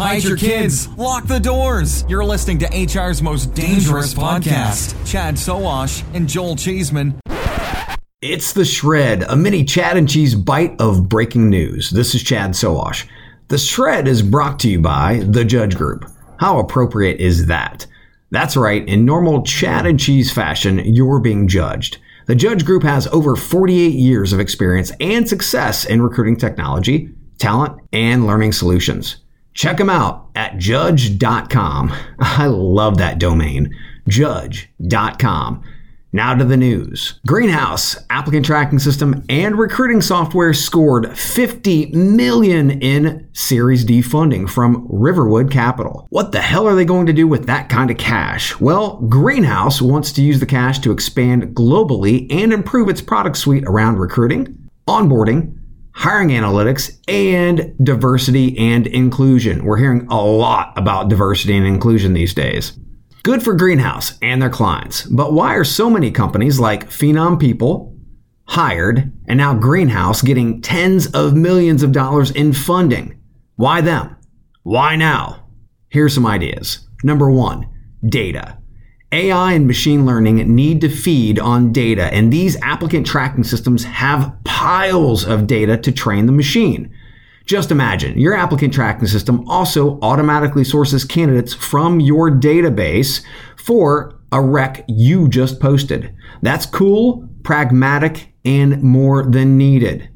Hide your kids. Lock the doors. You're listening to HR's most dangerous podcast. Chad Sowash and Joel Cheeseman. It's The Shred, a mini Chad and Cheese bite of breaking news. This is Chad Sowash. The Shred is brought to you by The Judge Group. How appropriate is that? That's right, in normal Chad and Cheese fashion, you're being judged. The Judge Group has over 48 years of experience and success in recruiting technology, talent, and learning solutions. Check them out at judge.com. I love that domain, judge.com. Now to the news. Greenhouse applicant tracking system and recruiting software scored 50 million in Series D funding from Riverwood Capital. What the hell are they going to do with that kind of cash? Well, Greenhouse wants to use the cash to expand globally and improve its product suite around recruiting, onboarding, hiring analytics, and diversity and inclusion. We're hearing a lot about diversity and inclusion these days. Good for Greenhouse and their clients, but why are so many companies like Phenom People, Hired, and now Greenhouse getting tens of millions of dollars in funding? Why them? Why now? Here's some ideas. Number one, data. AI and machine learning need to feed on data, and these applicant tracking systems have piles of data to train the machine. Just imagine your applicant tracking system also automatically sources candidates from your database for a rec you just posted. That's cool, pragmatic, and more than needed.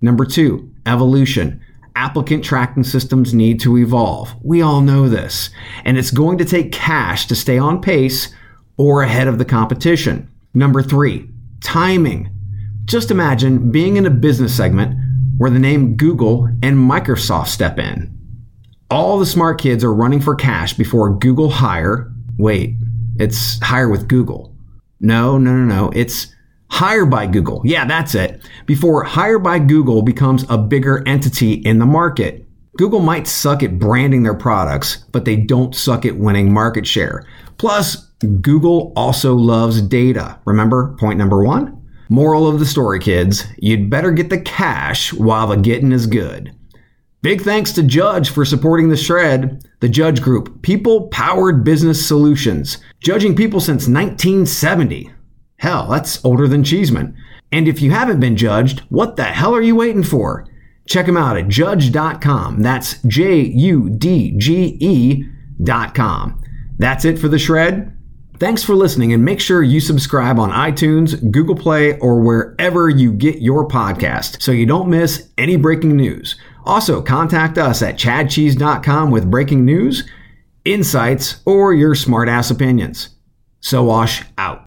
Number two, evolution. Applicant tracking systems need to evolve. We all know this. And it's going to take cash to stay on pace or ahead of the competition. Number three, timing. Just imagine being in a business segment where the name Google and Microsoft step in. All the smart kids are running for cash before Google hire. Wait, it's hire with Google. No, no, no, no. It's hire by Google. Yeah, that's it. Before hire by Google becomes a bigger entity in the market. Google might suck at branding their products, but they don't suck at winning market share. Plus, Google also loves data. Remember point number one? Moral of the story, kids you'd better get the cash while the getting is good. Big thanks to Judge for supporting the shred. The Judge Group, people powered business solutions, judging people since 1970. Hell, that's older than Cheeseman. And if you haven't been judged, what the hell are you waiting for? Check them out at judge.com. That's J U D G E.com. That's it for the shred. Thanks for listening and make sure you subscribe on iTunes, Google Play, or wherever you get your podcast so you don't miss any breaking news. Also, contact us at chadcheese.com with breaking news, insights, or your smartass opinions. Sowash out.